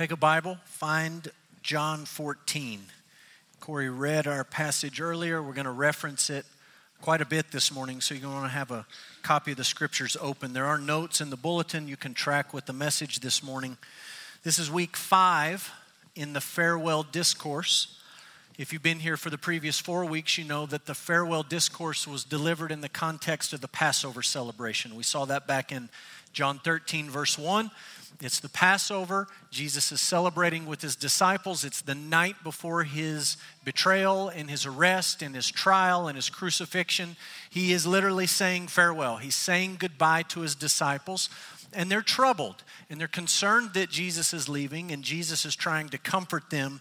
Take a Bible, find John 14. Corey read our passage earlier. We're going to reference it quite a bit this morning, so you're going to have a copy of the scriptures open. There are notes in the bulletin you can track with the message this morning. This is week five in the farewell discourse. If you've been here for the previous four weeks, you know that the farewell discourse was delivered in the context of the Passover celebration. We saw that back in John 13, verse 1. It's the Passover. Jesus is celebrating with his disciples. It's the night before his betrayal and his arrest and his trial and his crucifixion. He is literally saying farewell. He's saying goodbye to his disciples. And they're troubled and they're concerned that Jesus is leaving, and Jesus is trying to comfort them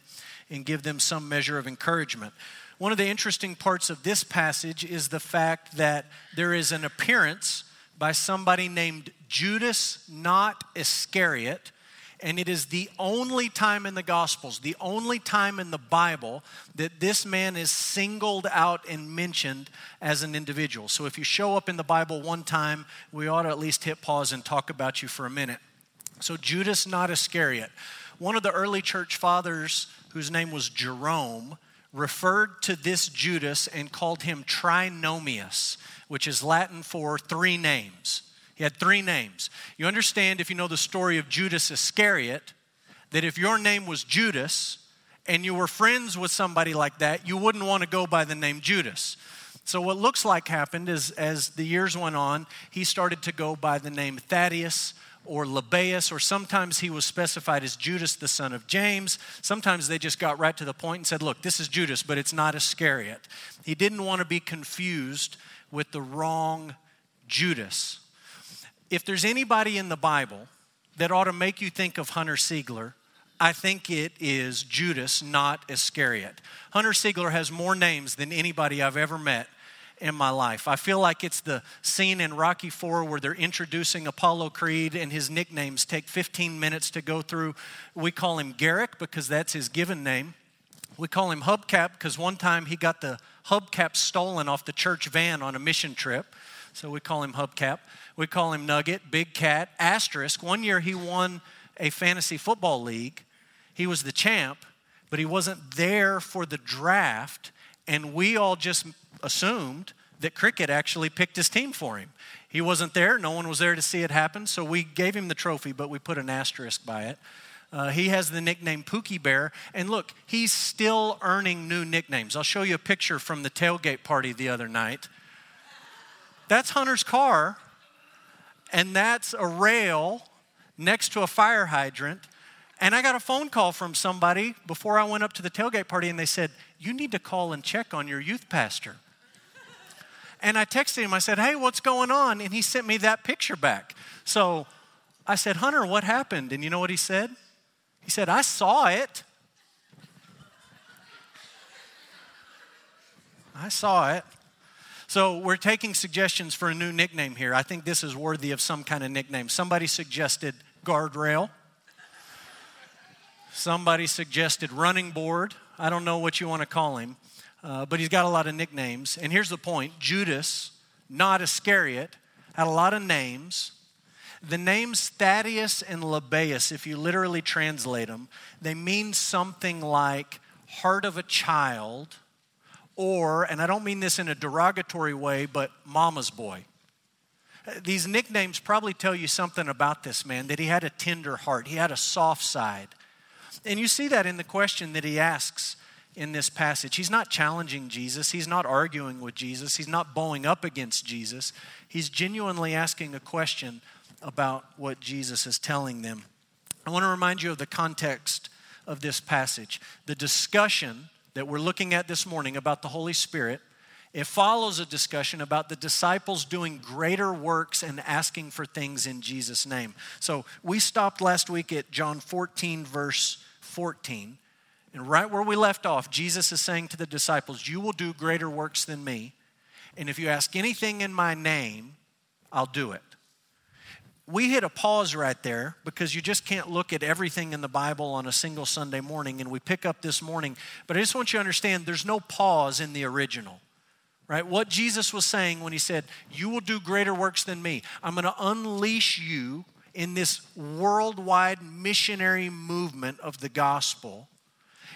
and give them some measure of encouragement. One of the interesting parts of this passage is the fact that there is an appearance by somebody named Judas, not Iscariot. And it is the only time in the Gospels, the only time in the Bible that this man is singled out and mentioned as an individual. So if you show up in the Bible one time, we ought to at least hit pause and talk about you for a minute. So, Judas, not Iscariot. One of the early church fathers, whose name was Jerome, referred to this Judas and called him Trinomius, which is Latin for three names. He had three names. You understand, if you know the story of Judas Iscariot, that if your name was Judas and you were friends with somebody like that, you wouldn't want to go by the name Judas. So, what looks like happened is as the years went on, he started to go by the name Thaddeus or Lebbaeus, or sometimes he was specified as Judas, the son of James. Sometimes they just got right to the point and said, Look, this is Judas, but it's not Iscariot. He didn't want to be confused with the wrong Judas if there's anybody in the Bible that ought to make you think of Hunter Siegler, I think it is Judas, not Iscariot. Hunter Siegler has more names than anybody I've ever met in my life. I feel like it's the scene in Rocky 4 where they're introducing Apollo Creed and his nicknames take 15 minutes to go through. We call him Garrick because that's his given name. We call him Hubcap because one time he got the hubcap stolen off the church van on a mission trip. So we call him Hubcap. We call him Nugget, Big Cat, Asterisk. One year he won a fantasy football league. He was the champ, but he wasn't there for the draft. And we all just assumed that Cricket actually picked his team for him. He wasn't there, no one was there to see it happen, so we gave him the trophy, but we put an asterisk by it. Uh, he has the nickname Pookie Bear. And look, he's still earning new nicknames. I'll show you a picture from the tailgate party the other night. That's Hunter's car and that's a rail next to a fire hydrant. And I got a phone call from somebody before I went up to the tailgate party, and they said, You need to call and check on your youth pastor. And I texted him, I said, Hey, what's going on? And he sent me that picture back. So I said, Hunter, what happened? And you know what he said? He said, I saw it. I saw it. So we're taking suggestions for a new nickname here. I think this is worthy of some kind of nickname. Somebody suggested guardrail. Somebody suggested running board. I don't know what you want to call him, uh, but he's got a lot of nicknames. And here's the point Judas, not Iscariot, had a lot of names. The names Thaddeus and Lebbaeus, if you literally translate them, they mean something like heart of a child or, and I don't mean this in a derogatory way, but mama's boy. These nicknames probably tell you something about this man that he had a tender heart, he had a soft side. And you see that in the question that he asks in this passage. He's not challenging Jesus, he's not arguing with Jesus, he's not bowing up against Jesus. He's genuinely asking a question about what Jesus is telling them. I want to remind you of the context of this passage. The discussion that we're looking at this morning about the Holy Spirit, it follows a discussion about the disciples doing greater works and asking for things in Jesus' name. So we stopped last week at John 14, verse 14. And right where we left off, Jesus is saying to the disciples, You will do greater works than me. And if you ask anything in my name, I'll do it we hit a pause right there because you just can't look at everything in the Bible on a single Sunday morning, and we pick up this morning. But I just want you to understand there's no pause in the original, right? What Jesus was saying when he said, You will do greater works than me, I'm going to unleash you in this worldwide missionary movement of the gospel.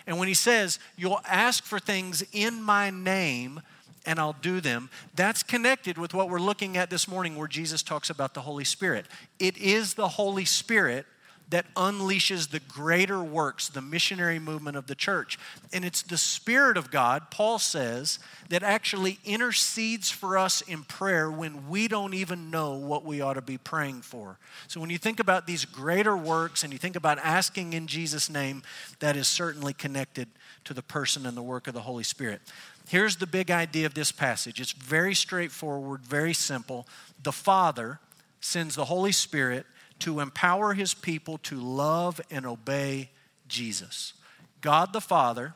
And when he says, You'll ask for things in my name, and I'll do them, that's connected with what we're looking at this morning, where Jesus talks about the Holy Spirit. It is the Holy Spirit that unleashes the greater works, the missionary movement of the church. And it's the Spirit of God, Paul says, that actually intercedes for us in prayer when we don't even know what we ought to be praying for. So when you think about these greater works and you think about asking in Jesus' name, that is certainly connected to the person and the work of the Holy Spirit. Here's the big idea of this passage it's very straightforward, very simple. The Father sends the Holy Spirit to empower his people to love and obey Jesus. God the Father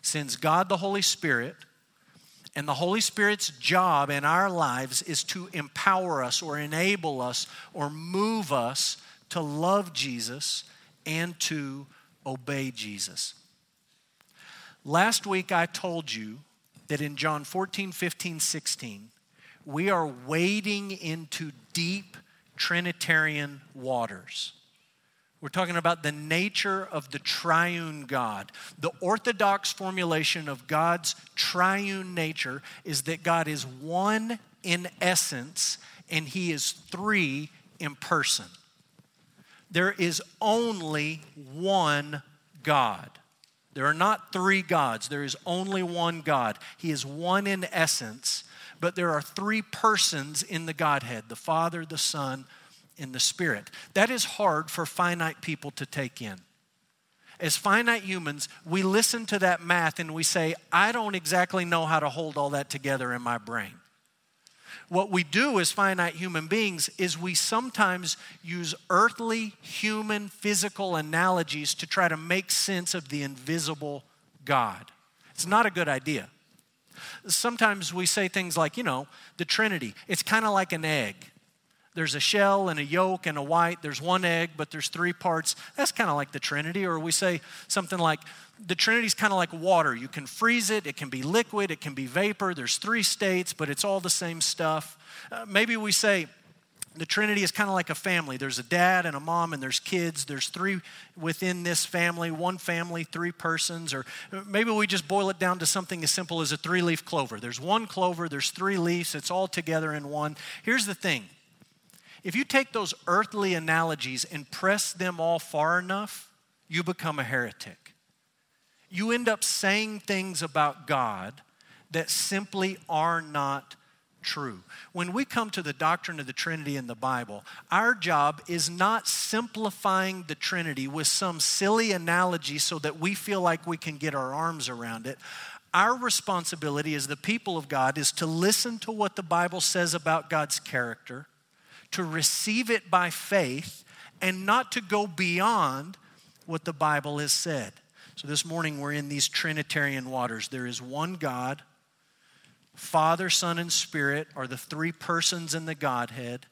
sends God the Holy Spirit, and the Holy Spirit's job in our lives is to empower us or enable us or move us to love Jesus and to obey Jesus. Last week I told you that in John 14, 15, 16, we are wading into deep Trinitarian waters. We're talking about the nature of the triune God. The orthodox formulation of God's triune nature is that God is one in essence and he is three in person. There is only one God. There are not three gods, there is only one God. He is one in essence but there are three persons in the Godhead the Father, the Son, and the Spirit. That is hard for finite people to take in. As finite humans, we listen to that math and we say, I don't exactly know how to hold all that together in my brain. What we do as finite human beings is we sometimes use earthly, human, physical analogies to try to make sense of the invisible God. It's not a good idea. Sometimes we say things like, you know, the Trinity, it's kind of like an egg. There's a shell and a yolk and a white. There's one egg, but there's three parts. That's kind of like the Trinity. Or we say something like, the Trinity is kind of like water. You can freeze it, it can be liquid, it can be vapor. There's three states, but it's all the same stuff. Uh, maybe we say, the Trinity is kind of like a family. There's a dad and a mom, and there's kids. There's three within this family, one family, three persons. Or maybe we just boil it down to something as simple as a three leaf clover. There's one clover, there's three leaves, it's all together in one. Here's the thing if you take those earthly analogies and press them all far enough, you become a heretic. You end up saying things about God that simply are not true. When we come to the doctrine of the Trinity in the Bible, our job is not simplifying the Trinity with some silly analogy so that we feel like we can get our arms around it. Our responsibility as the people of God is to listen to what the Bible says about God's character, to receive it by faith, and not to go beyond what the Bible has said. So this morning we're in these Trinitarian waters. There is one God Father, Son, and Spirit are the three persons in the Godhead.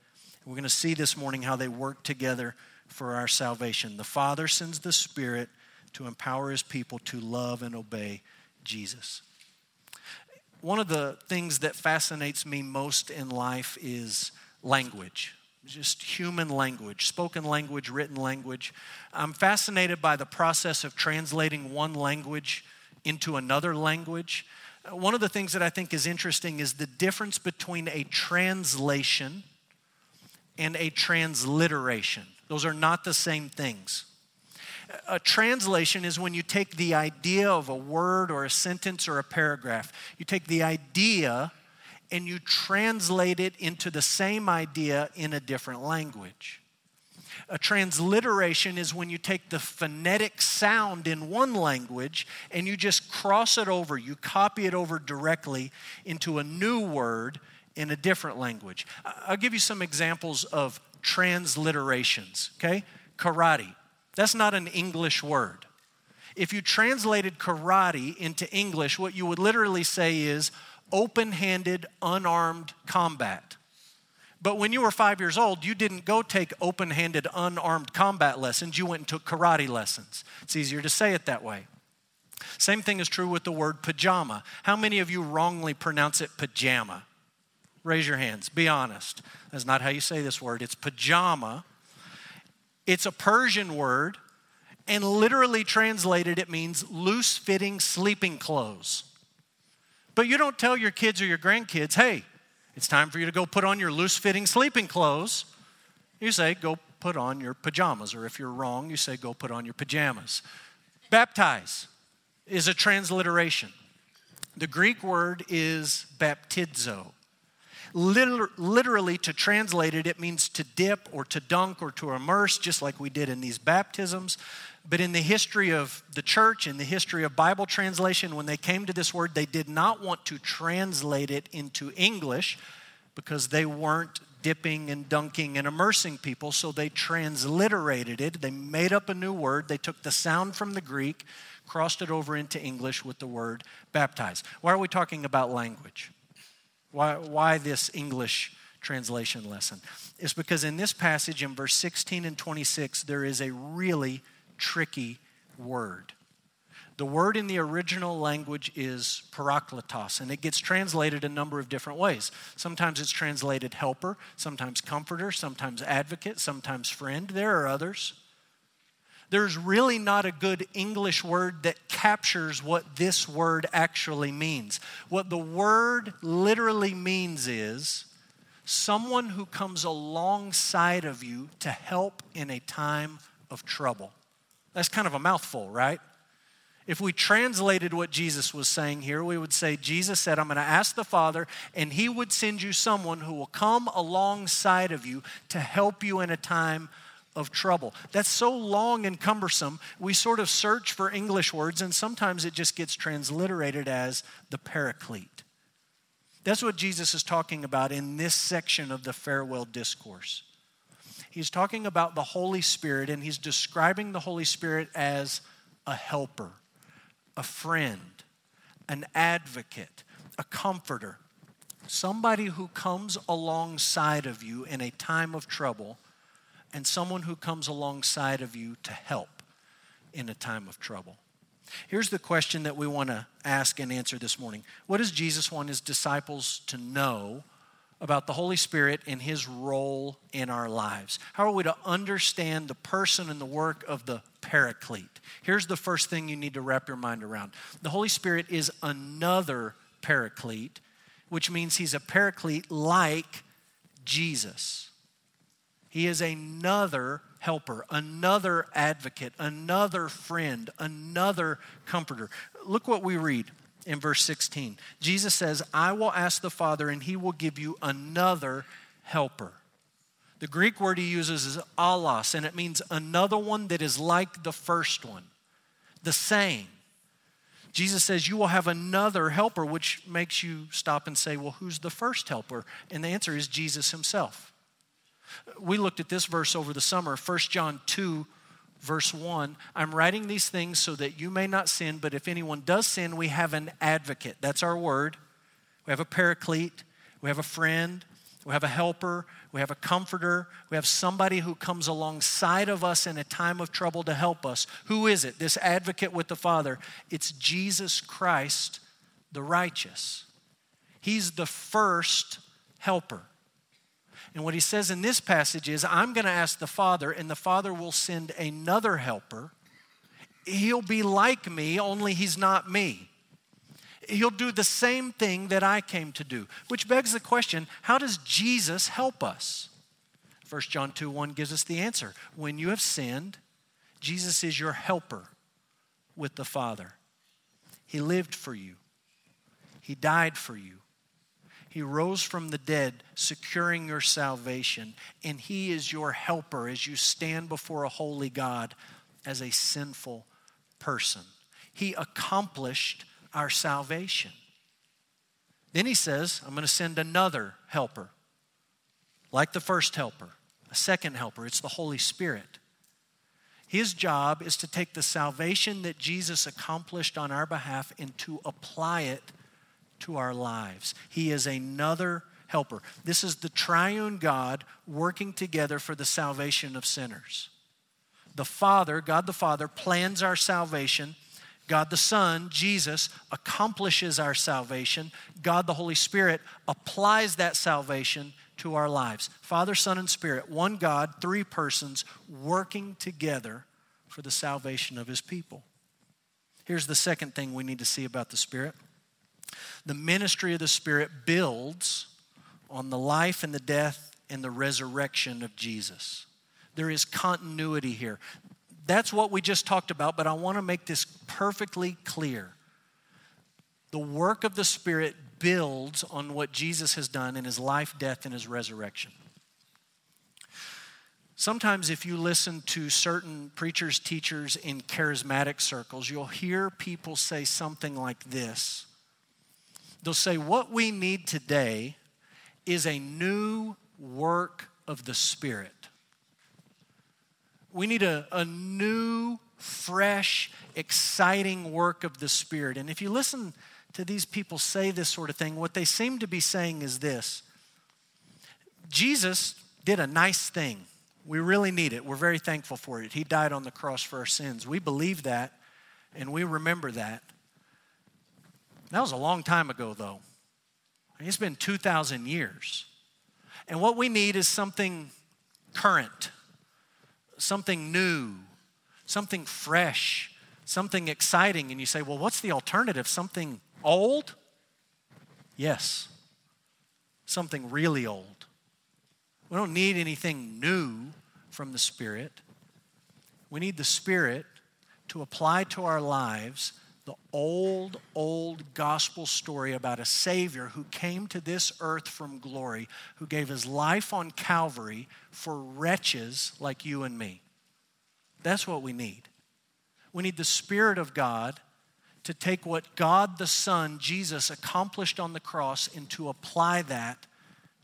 We're going to see this morning how they work together for our salvation. The Father sends the Spirit to empower his people to love and obey Jesus. One of the things that fascinates me most in life is language just human language, spoken language, written language. I'm fascinated by the process of translating one language into another language. One of the things that I think is interesting is the difference between a translation and a transliteration. Those are not the same things. A translation is when you take the idea of a word or a sentence or a paragraph, you take the idea and you translate it into the same idea in a different language. A transliteration is when you take the phonetic sound in one language and you just cross it over, you copy it over directly into a new word in a different language. I'll give you some examples of transliterations, okay? Karate. That's not an English word. If you translated karate into English, what you would literally say is open handed, unarmed combat. But when you were five years old, you didn't go take open handed, unarmed combat lessons. You went and took karate lessons. It's easier to say it that way. Same thing is true with the word pajama. How many of you wrongly pronounce it pajama? Raise your hands. Be honest. That's not how you say this word. It's pajama. It's a Persian word, and literally translated, it means loose fitting sleeping clothes. But you don't tell your kids or your grandkids, hey, it's time for you to go put on your loose fitting sleeping clothes. You say, go put on your pajamas. Or if you're wrong, you say, go put on your pajamas. Baptize is a transliteration. The Greek word is baptizo. Liter- literally, to translate it, it means to dip or to dunk or to immerse, just like we did in these baptisms. But in the history of the church, in the history of Bible translation, when they came to this word, they did not want to translate it into English because they weren't dipping and dunking and immersing people. So they transliterated it. They made up a new word. They took the sound from the Greek, crossed it over into English with the word baptize. Why are we talking about language? Why, why this English translation lesson? It's because in this passage, in verse 16 and 26, there is a really tricky word. The word in the original language is parakletos, and it gets translated a number of different ways. Sometimes it's translated helper, sometimes comforter, sometimes advocate, sometimes friend. There are others. There's really not a good English word that captures what this word actually means. What the word literally means is someone who comes alongside of you to help in a time of trouble. That's kind of a mouthful, right? If we translated what Jesus was saying here, we would say, Jesus said, I'm going to ask the Father, and He would send you someone who will come alongside of you to help you in a time of trouble. That's so long and cumbersome, we sort of search for English words, and sometimes it just gets transliterated as the paraclete. That's what Jesus is talking about in this section of the farewell discourse. He's talking about the Holy Spirit, and he's describing the Holy Spirit as a helper a friend, an advocate, a comforter, somebody who comes alongside of you in a time of trouble, and someone who comes alongside of you to help in a time of trouble. Here's the question that we want to ask and answer this morning What does Jesus want his disciples to know about the Holy Spirit and his role in our lives. How are we to understand the person and the work of the paraclete? Here's the first thing you need to wrap your mind around the Holy Spirit is another paraclete, which means he's a paraclete like Jesus. He is another helper, another advocate, another friend, another comforter. Look what we read in verse 16. Jesus says, I will ask the Father, and he will give you another helper. The Greek word he uses is allos, and it means another one that is like the first one, the same. Jesus says, You will have another helper, which makes you stop and say, Well, who's the first helper? And the answer is Jesus himself. We looked at this verse over the summer, 1 John 2 verse 1 I'm writing these things so that you may not sin, but if anyone does sin, we have an advocate. That's our word. We have a paraclete, we have a friend, we have a helper, we have a comforter, we have somebody who comes alongside of us in a time of trouble to help us. Who is it? This advocate with the Father. It's Jesus Christ, the righteous. He's the first helper. And what he says in this passage is, I'm going to ask the Father, and the Father will send another helper. He'll be like me, only he's not me. He'll do the same thing that I came to do, which begs the question how does Jesus help us? 1 John 2 1 gives us the answer. When you have sinned, Jesus is your helper with the Father. He lived for you, He died for you, he rose from the dead, securing your salvation, and He is your helper as you stand before a holy God as a sinful person. He accomplished our salvation. Then He says, I'm going to send another helper, like the first helper, a second helper. It's the Holy Spirit. His job is to take the salvation that Jesus accomplished on our behalf and to apply it to our lives. He is another helper. This is the triune God working together for the salvation of sinners. The Father, God the Father, plans our salvation. God the Son, Jesus, accomplishes our salvation. God the Holy Spirit applies that salvation to our lives. Father, Son, and Spirit, one God, three persons working together for the salvation of his people. Here's the second thing we need to see about the Spirit the ministry of the Spirit builds on the life and the death and the resurrection of Jesus. There is continuity here. That's what we just talked about, but I want to make this perfectly clear. The work of the Spirit builds on what Jesus has done in his life, death, and his resurrection. Sometimes, if you listen to certain preachers, teachers in charismatic circles, you'll hear people say something like this. They'll say, What we need today is a new work of the Spirit. We need a, a new, fresh, exciting work of the Spirit. And if you listen to these people say this sort of thing, what they seem to be saying is this Jesus did a nice thing. We really need it. We're very thankful for it. He died on the cross for our sins. We believe that and we remember that. That was a long time ago, though. It's been 2,000 years. And what we need is something current, something new, something fresh, something exciting. And you say, well, what's the alternative? Something old? Yes, something really old. We don't need anything new from the Spirit. We need the Spirit to apply to our lives the old, old gospel story about a Savior who came to this earth from glory, who gave his life on Calvary for wretches like you and me. That's what we need. We need the Spirit of God to take what God the Son, Jesus, accomplished on the cross and to apply that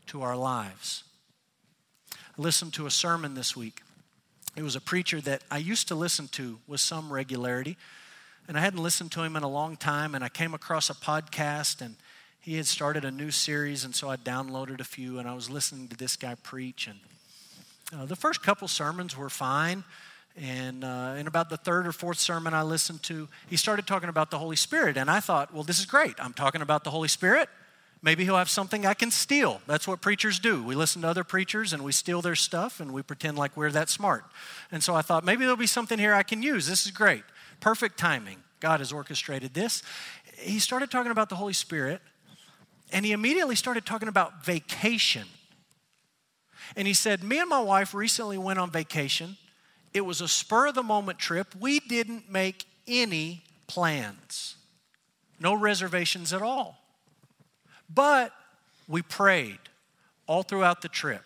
to our lives. I listened to a sermon this week. It was a preacher that I used to listen to with some regularity and I hadn't listened to him in a long time, and I came across a podcast, and he had started a new series, and so I downloaded a few, and I was listening to this guy preach. And uh, the first couple sermons were fine, and uh, in about the third or fourth sermon I listened to, he started talking about the Holy Spirit, and I thought, well, this is great. I'm talking about the Holy Spirit. Maybe he'll have something I can steal. That's what preachers do. We listen to other preachers and we steal their stuff and we pretend like we're that smart. And so I thought, maybe there'll be something here I can use. This is great. Perfect timing. God has orchestrated this. He started talking about the Holy Spirit, and he immediately started talking about vacation. And he said, Me and my wife recently went on vacation. It was a spur of the moment trip. We didn't make any plans, no reservations at all. But we prayed all throughout the trip,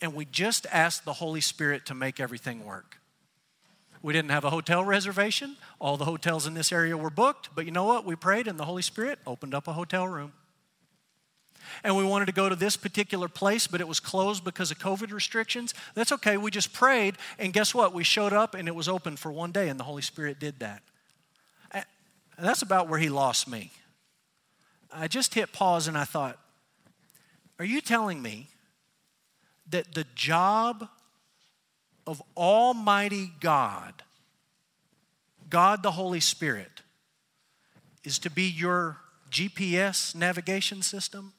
and we just asked the Holy Spirit to make everything work. We didn't have a hotel reservation. All the hotels in this area were booked. But you know what? We prayed, and the Holy Spirit opened up a hotel room. And we wanted to go to this particular place, but it was closed because of COVID restrictions. That's okay. We just prayed, and guess what? We showed up, and it was open for one day, and the Holy Spirit did that. And that's about where He lost me. I just hit pause and I thought, are you telling me that the job of Almighty God, God the Holy Spirit, is to be your GPS navigation system.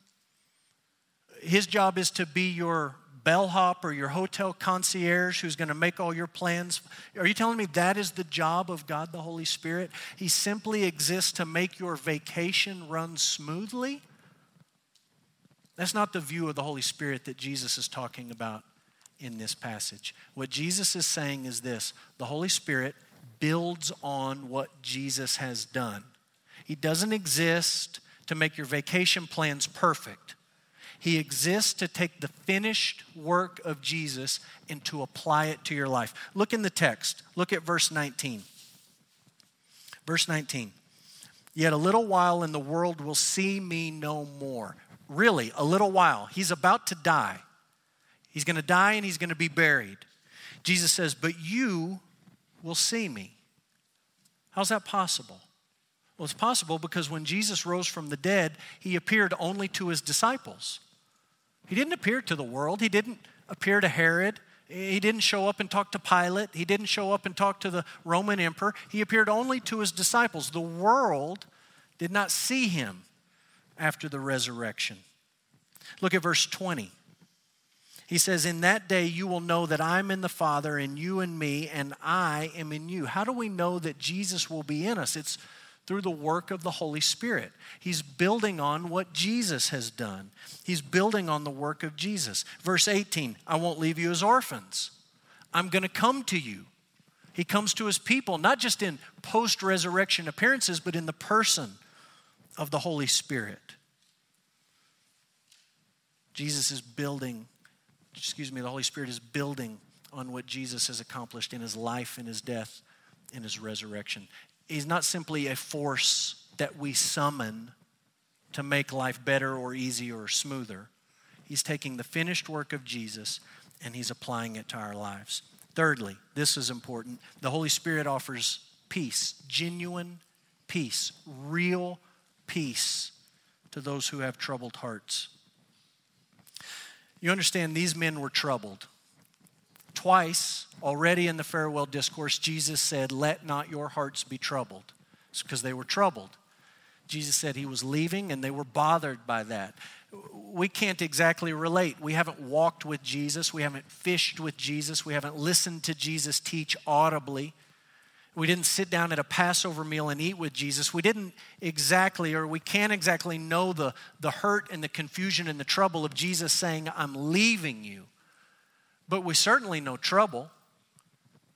His job is to be your bellhop or your hotel concierge who's going to make all your plans. Are you telling me that is the job of God the Holy Spirit? He simply exists to make your vacation run smoothly? That's not the view of the Holy Spirit that Jesus is talking about in this passage. What Jesus is saying is this the Holy Spirit builds on what Jesus has done. He doesn't exist to make your vacation plans perfect. He exists to take the finished work of Jesus and to apply it to your life. Look in the text. Look at verse 19. Verse 19. Yet a little while and the world will see me no more. Really, a little while. He's about to die. He's going to die and he's going to be buried. Jesus says, But you will see me. How's that possible? Well, it's possible because when Jesus rose from the dead, he appeared only to his disciples. He didn't appear to the world, he didn't appear to Herod. He didn't show up and talk to Pilate. He didn't show up and talk to the Roman emperor. He appeared only to his disciples. The world did not see him after the resurrection. Look at verse 20. He says, In that day you will know that I'm in the Father, and you in me, and I am in you. How do we know that Jesus will be in us? It's through the work of the Holy Spirit. He's building on what Jesus has done, He's building on the work of Jesus. Verse 18 I won't leave you as orphans, I'm going to come to you. He comes to his people, not just in post resurrection appearances, but in the person of the Holy Spirit. Jesus is building excuse me, the Holy Spirit is building on what Jesus has accomplished in his life, in his death, in his resurrection. He's not simply a force that we summon to make life better or easier or smoother. He's taking the finished work of Jesus and he's applying it to our lives. Thirdly, this is important the Holy Spirit offers peace, genuine peace, real peace to those who have troubled hearts. You understand, these men were troubled. Twice already in the farewell discourse, Jesus said, Let not your hearts be troubled. It's because they were troubled. Jesus said he was leaving and they were bothered by that. We can't exactly relate. We haven't walked with Jesus, we haven't fished with Jesus, we haven't listened to Jesus teach audibly. We didn't sit down at a Passover meal and eat with Jesus. We didn't exactly, or we can't exactly know the, the hurt and the confusion and the trouble of Jesus saying, I'm leaving you. But we certainly know trouble.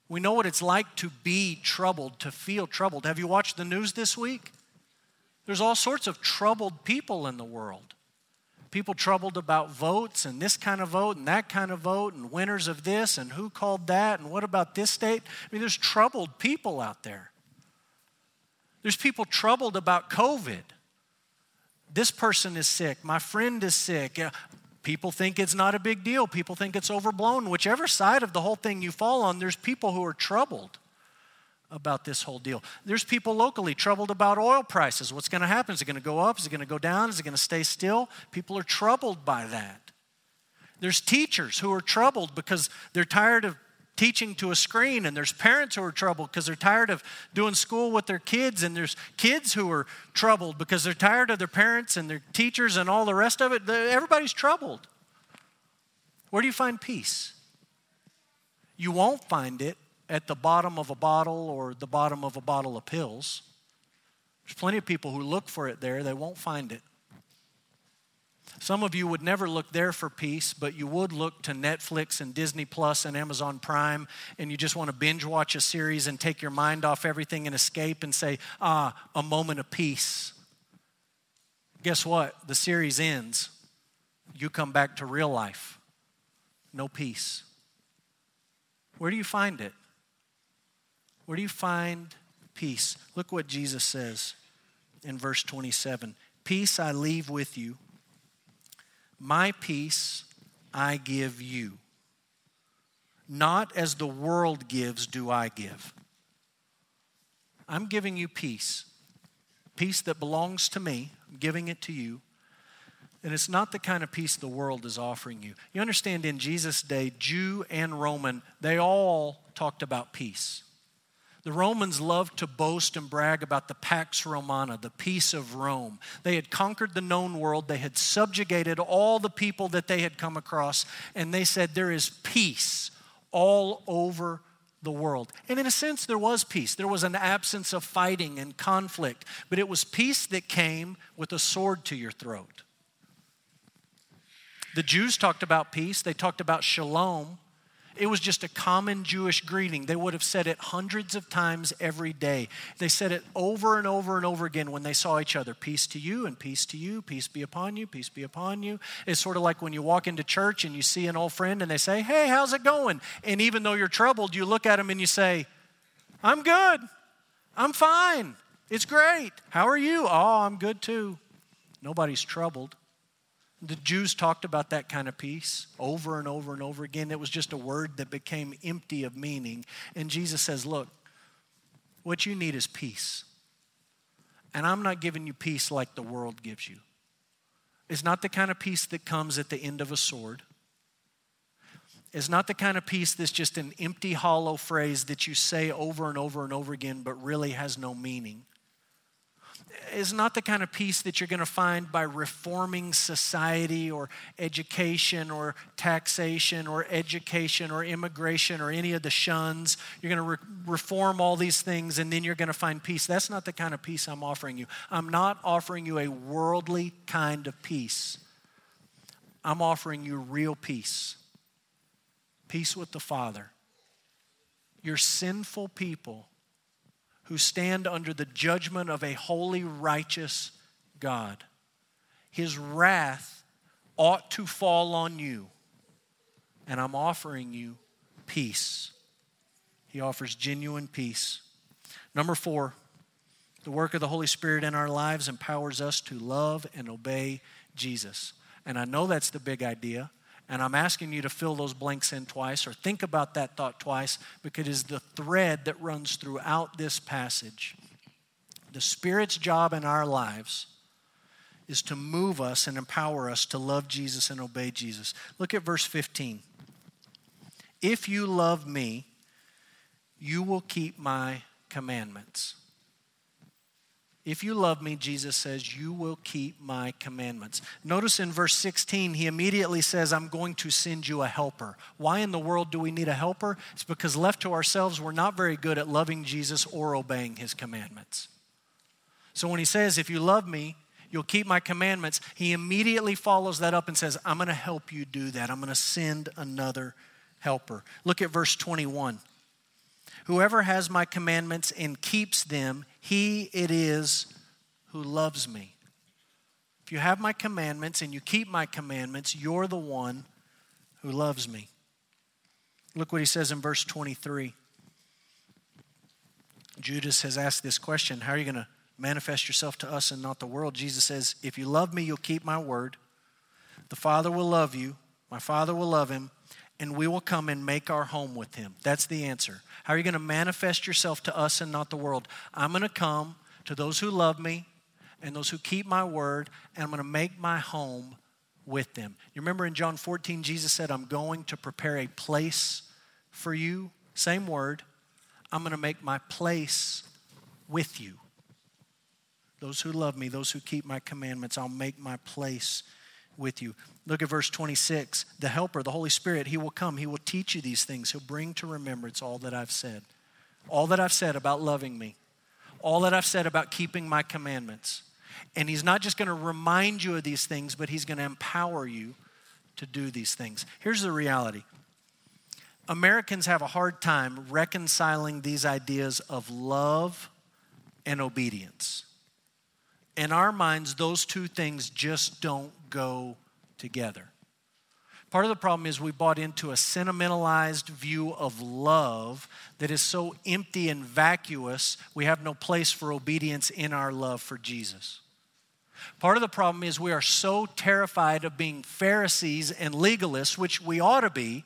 We know what it's like to be troubled, to feel troubled. Have you watched the news this week? There's all sorts of troubled people in the world people troubled about votes and this kind of vote and that kind of vote and winners of this and who called that and what about this state. I mean, there's troubled people out there. There's people troubled about COVID. This person is sick. My friend is sick. People think it's not a big deal. People think it's overblown. Whichever side of the whole thing you fall on, there's people who are troubled about this whole deal. There's people locally troubled about oil prices. What's going to happen? Is it going to go up? Is it going to go down? Is it going to stay still? People are troubled by that. There's teachers who are troubled because they're tired of teaching to a screen, and there's parents who are troubled because they're tired of doing school with their kids, and there's kids who are troubled because they're tired of their parents and their teachers and all the rest of it. Everybody's troubled. Where do you find peace? You won't find it at the bottom of a bottle or the bottom of a bottle of pills. There's plenty of people who look for it there, they won't find it. Some of you would never look there for peace, but you would look to Netflix and Disney Plus and Amazon Prime, and you just want to binge watch a series and take your mind off everything and escape and say, ah, a moment of peace. Guess what? The series ends. You come back to real life. No peace. Where do you find it? Where do you find peace? Look what Jesus says in verse 27 Peace I leave with you, my peace I give you. Not as the world gives, do I give. I'm giving you peace, peace that belongs to me. I'm giving it to you. And it's not the kind of peace the world is offering you. You understand, in Jesus' day, Jew and Roman, they all talked about peace. The Romans loved to boast and brag about the Pax Romana, the peace of Rome. They had conquered the known world, they had subjugated all the people that they had come across, and they said, There is peace all over the world. And in a sense, there was peace. There was an absence of fighting and conflict, but it was peace that came with a sword to your throat. The Jews talked about peace, they talked about shalom. It was just a common Jewish greeting. They would have said it hundreds of times every day. They said it over and over and over again when they saw each other peace to you and peace to you, peace be upon you, peace be upon you. It's sort of like when you walk into church and you see an old friend and they say, Hey, how's it going? And even though you're troubled, you look at them and you say, I'm good. I'm fine. It's great. How are you? Oh, I'm good too. Nobody's troubled. The Jews talked about that kind of peace over and over and over again. It was just a word that became empty of meaning. And Jesus says, Look, what you need is peace. And I'm not giving you peace like the world gives you. It's not the kind of peace that comes at the end of a sword. It's not the kind of peace that's just an empty, hollow phrase that you say over and over and over again, but really has no meaning. Is not the kind of peace that you're going to find by reforming society or education or taxation or education or immigration or any of the shuns. You're going to re- reform all these things and then you're going to find peace. That's not the kind of peace I'm offering you. I'm not offering you a worldly kind of peace. I'm offering you real peace peace with the Father. You're sinful people who stand under the judgment of a holy, righteous God. His wrath ought to fall on you, and I'm offering you peace. He offers genuine peace. Number four, the work of the Holy Spirit in our lives empowers us to love and obey Jesus. And I know that's the big idea. And I'm asking you to fill those blanks in twice or think about that thought twice because it is the thread that runs throughout this passage. The Spirit's job in our lives is to move us and empower us to love Jesus and obey Jesus. Look at verse 15. If you love me, you will keep my commandments. If you love me, Jesus says, you will keep my commandments. Notice in verse 16, he immediately says, I'm going to send you a helper. Why in the world do we need a helper? It's because left to ourselves, we're not very good at loving Jesus or obeying his commandments. So when he says, If you love me, you'll keep my commandments, he immediately follows that up and says, I'm going to help you do that. I'm going to send another helper. Look at verse 21. Whoever has my commandments and keeps them, he it is who loves me. If you have my commandments and you keep my commandments, you're the one who loves me. Look what he says in verse 23. Judas has asked this question How are you going to manifest yourself to us and not the world? Jesus says, If you love me, you'll keep my word. The Father will love you, my Father will love him, and we will come and make our home with him. That's the answer. How are you going to manifest yourself to us and not the world? I'm going to come to those who love me and those who keep my word, and I'm going to make my home with them. You remember in John 14, Jesus said, I'm going to prepare a place for you. Same word. I'm going to make my place with you. Those who love me, those who keep my commandments, I'll make my place with you. Look at verse 26. The Helper, the Holy Spirit, He will come. He will teach you these things. He'll bring to remembrance all that I've said. All that I've said about loving me. All that I've said about keeping my commandments. And He's not just going to remind you of these things, but He's going to empower you to do these things. Here's the reality Americans have a hard time reconciling these ideas of love and obedience. In our minds, those two things just don't go together. Part of the problem is we bought into a sentimentalized view of love that is so empty and vacuous, we have no place for obedience in our love for Jesus. Part of the problem is we are so terrified of being Pharisees and legalists, which we ought to be,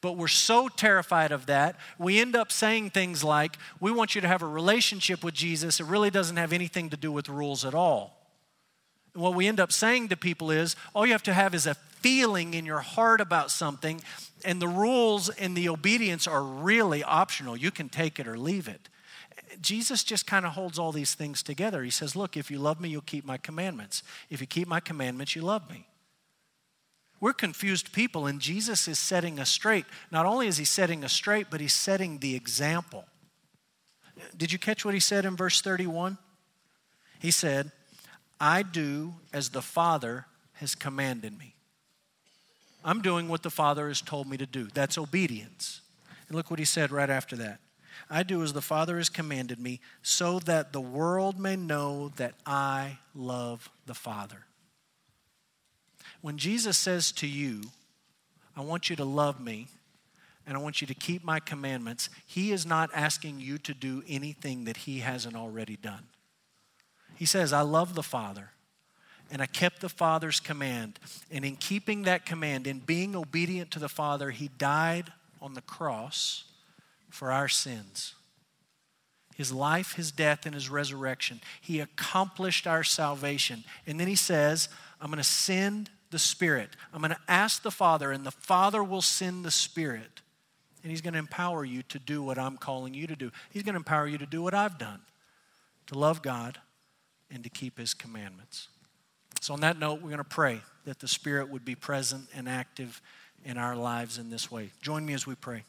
but we're so terrified of that, we end up saying things like, We want you to have a relationship with Jesus. It really doesn't have anything to do with rules at all. What we end up saying to people is all you have to have is a feeling in your heart about something, and the rules and the obedience are really optional. You can take it or leave it. Jesus just kind of holds all these things together. He says, Look, if you love me, you'll keep my commandments. If you keep my commandments, you love me. We're confused people, and Jesus is setting us straight. Not only is he setting us straight, but he's setting the example. Did you catch what he said in verse 31? He said, I do as the Father has commanded me. I'm doing what the Father has told me to do. That's obedience. And look what he said right after that. I do as the Father has commanded me, so that the world may know that I love the Father. When Jesus says to you, I want you to love me and I want you to keep my commandments, he is not asking you to do anything that he hasn't already done. He says, I love the Father, and I kept the Father's command. And in keeping that command, in being obedient to the Father, He died on the cross for our sins. His life, His death, and His resurrection. He accomplished our salvation. And then He says, I'm going to send the Spirit. I'm going to ask the Father, and the Father will send the Spirit. And He's going to empower you to do what I'm calling you to do. He's going to empower you to do what I've done to love God and to keep his commandments. So, on that note, we're going to pray that the Spirit would be present and active in our lives in this way. Join me as we pray.